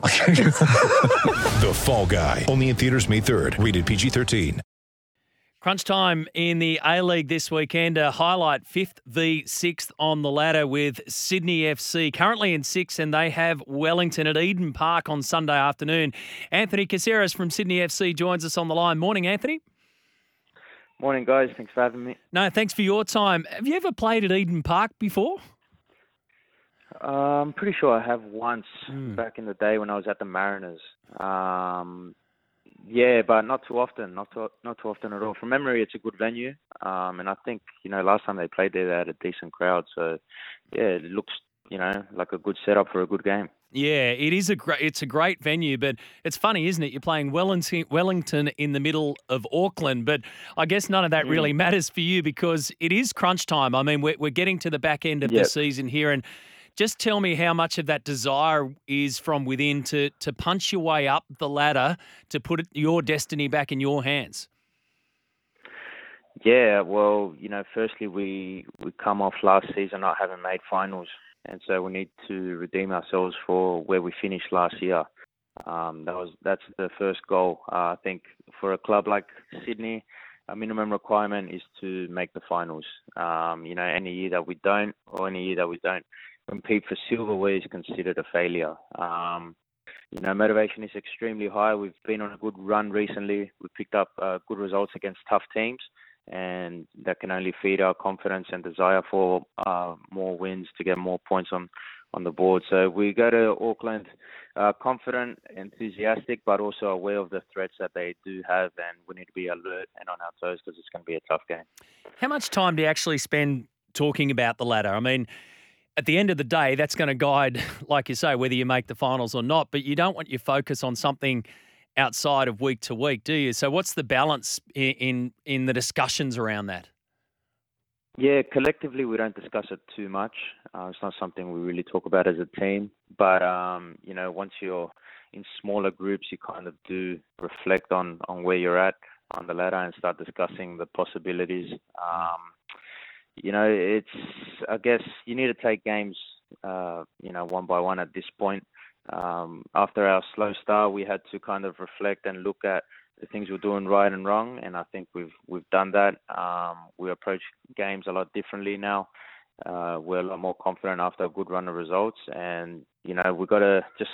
The Fall Guy. Only in theaters May 3rd. Rated PG-13. Crunch time in the A League this weekend. A highlight fifth v sixth on the ladder with Sydney FC currently in sixth, and they have Wellington at Eden Park on Sunday afternoon. Anthony Caceres from Sydney FC joins us on the line. Morning, Anthony. Morning, guys. Thanks for having me. No, thanks for your time. Have you ever played at Eden Park before? I'm pretty sure I have once Hmm. back in the day when I was at the Mariners. Um, yeah, but not too often. Not too, not too often at all. From memory, it's a good venue, um, and I think you know last time they played there, they had a decent crowd. So yeah, it looks you know like a good setup for a good game. Yeah, it is a great. It's a great venue, but it's funny, isn't it? You're playing Wellington, Wellington in the middle of Auckland, but I guess none of that really matters for you because it is crunch time. I mean, we're we're getting to the back end of the season here, and just tell me how much of that desire is from within to to punch your way up the ladder to put your destiny back in your hands. Yeah, well, you know, firstly we we come off last season not having made finals, and so we need to redeem ourselves for where we finished last year. Um, that was that's the first goal. Uh, I think for a club like Sydney, a minimum requirement is to make the finals. Um, you know, any year that we don't, or any year that we don't compete for silverware is considered a failure. Um, you know, motivation is extremely high. We've been on a good run recently. We picked up uh, good results against tough teams, and that can only feed our confidence and desire for uh, more wins to get more points on on the board. So we go to Auckland uh, confident, enthusiastic, but also aware of the threats that they do have, and we need to be alert and on our toes because it's going to be a tough game. How much time do you actually spend talking about the ladder? I mean, at the end of the day, that's going to guide, like you say, whether you make the finals or not. But you don't want your focus on something outside of week to week, do you? So, what's the balance in in, in the discussions around that? Yeah, collectively we don't discuss it too much. Uh, it's not something we really talk about as a team. But um, you know, once you're in smaller groups, you kind of do reflect on on where you're at on the ladder and start discussing the possibilities. Um, you know, it's I guess you need to take games, uh, you know, one by one at this point. Um, after our slow start, we had to kind of reflect and look at the things we're doing right and wrong, and I think we've we've done that. Um, we approach games a lot differently now. Uh, we're a lot more confident after a good run of results, and you know we've got to just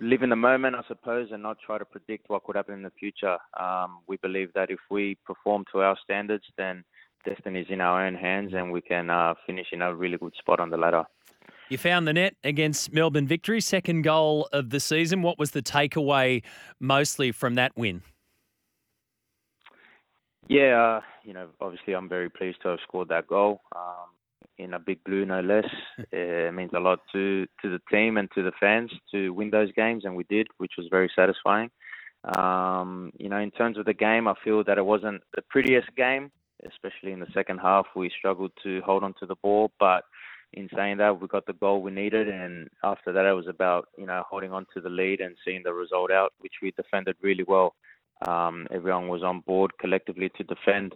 live in the moment, I suppose, and not try to predict what could happen in the future. Um, we believe that if we perform to our standards, then destiny is in our own hands, and we can uh, finish in a really good spot on the ladder. You found the net against Melbourne Victory, second goal of the season. What was the takeaway mostly from that win? Yeah, uh, you know, obviously I'm very pleased to have scored that goal um, in a big blue, no less. it means a lot to to the team and to the fans to win those games, and we did, which was very satisfying. Um, you know, in terms of the game, I feel that it wasn't the prettiest game, especially in the second half. We struggled to hold on to the ball, but in saying that, we got the goal we needed, and after that, it was about you know holding on to the lead and seeing the result out, which we defended really well. Um, everyone was on board collectively to defend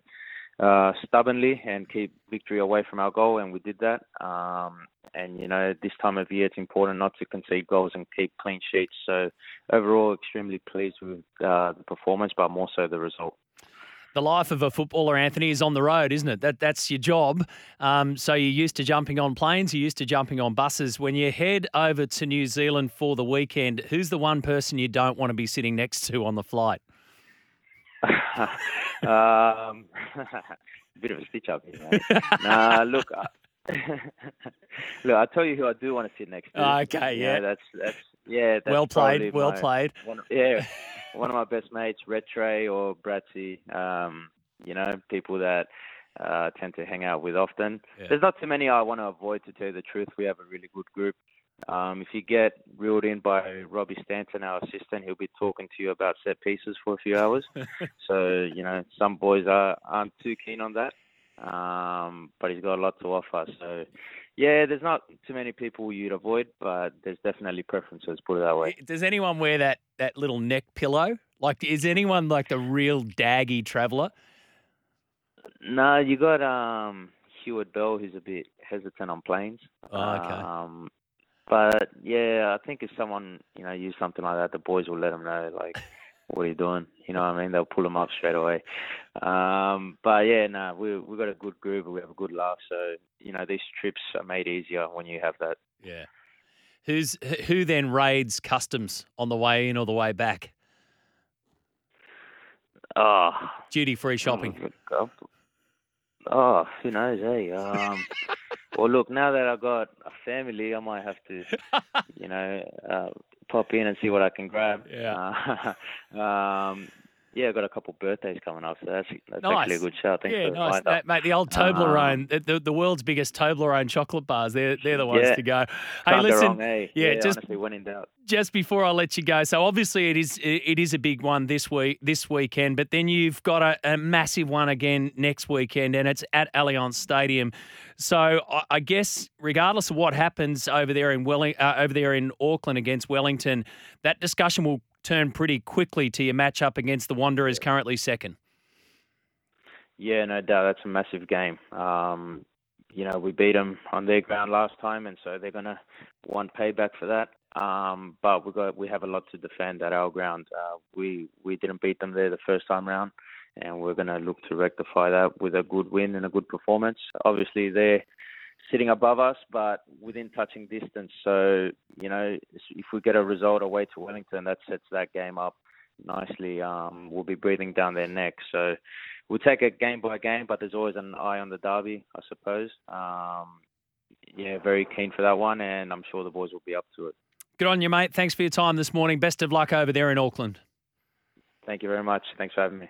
uh, stubbornly and keep victory away from our goal, and we did that. Um, and you know, this time of year, it's important not to concede goals and keep clean sheets. So overall, extremely pleased with uh, the performance, but more so the result. The life of a footballer, Anthony, is on the road, isn't it? That that's your job. Um, so you're used to jumping on planes, you're used to jumping on buses. When you head over to New Zealand for the weekend, who's the one person you don't want to be sitting next to on the flight? um, bit of a stitch up here. Mate. nah, look, uh, look, I'll tell you who I do want to sit next to. Okay, You yeah. that's that's yeah. That's well played, well my- played. One, yeah, one of my best mates, Red Trey or Bratsy. Um, you know, people that uh, tend to hang out with often. Yeah. There's not too many I want to avoid, to tell you the truth. We have a really good group. Um, if you get reeled in by Robbie Stanton, our assistant, he'll be talking to you about set pieces for a few hours. so you know, some boys are aren't too keen on that, um, but he's got a lot to offer. So yeah, there's not too many people you'd avoid, but there's definitely preferences. Put it that way. Does anyone wear that that little neck pillow? Like, is anyone like the real daggy traveller? No, you got um Hewitt Bell, who's a bit hesitant on planes. Oh, okay. Um, but yeah, I think if someone you know use something like that, the boys will let them know like, what are you doing? You know what I mean? They'll pull them up straight away. Um, but yeah, no, we we got a good group. We have a good laugh. So you know these trips are made easier when you have that. Yeah. Who's who then raids customs on the way in or the way back? Oh, Duty free shopping. Oh. Oh, who knows, eh? Um, well, look, now that I've got a family, I might have to, you know, uh, pop in and see what I can grab. Yeah. Uh, um, yeah, I've got a couple birthdays coming up, so that's that's Nice. actually a good shout. Thanks yeah, nice. That- mate. The old Toblerone, the, the, the world's biggest Toblerone chocolate bars. They're they're the ones Yeah. to go. Hey, Can't listen, wrong, eh? yeah, just honestly, when in doubt. just before I let you go, so obviously it is it is a big one this week this weekend, but then you've got a, a massive one again next weekend, and it's at Allianz Stadium. So I, guess regardless of what happens over there in Welling, uh, over there in Auckland against Wellington, that discussion will turn pretty quickly to your matchup against the Wanderers, currently second. Yeah, no doubt. That's a massive game. Um, you know, we beat them on their ground last time, and so they're gonna want payback for that. Um, but we got we have a lot to defend at our ground. Uh, we we didn't beat them there the first time round, and we're gonna look to rectify that with a good win and a good performance. Obviously, they're sitting above us, but within touching distance. So you know, if we get a result away to Wellington, that sets that game up nicely. Um, we'll be breathing down their neck. So we'll take it game by game, but there's always an eye on the derby, I suppose. Um, yeah, very keen for that one, and I'm sure the boys will be up to it. Good on you, mate. Thanks for your time this morning. Best of luck over there in Auckland. Thank you very much. Thanks for having me.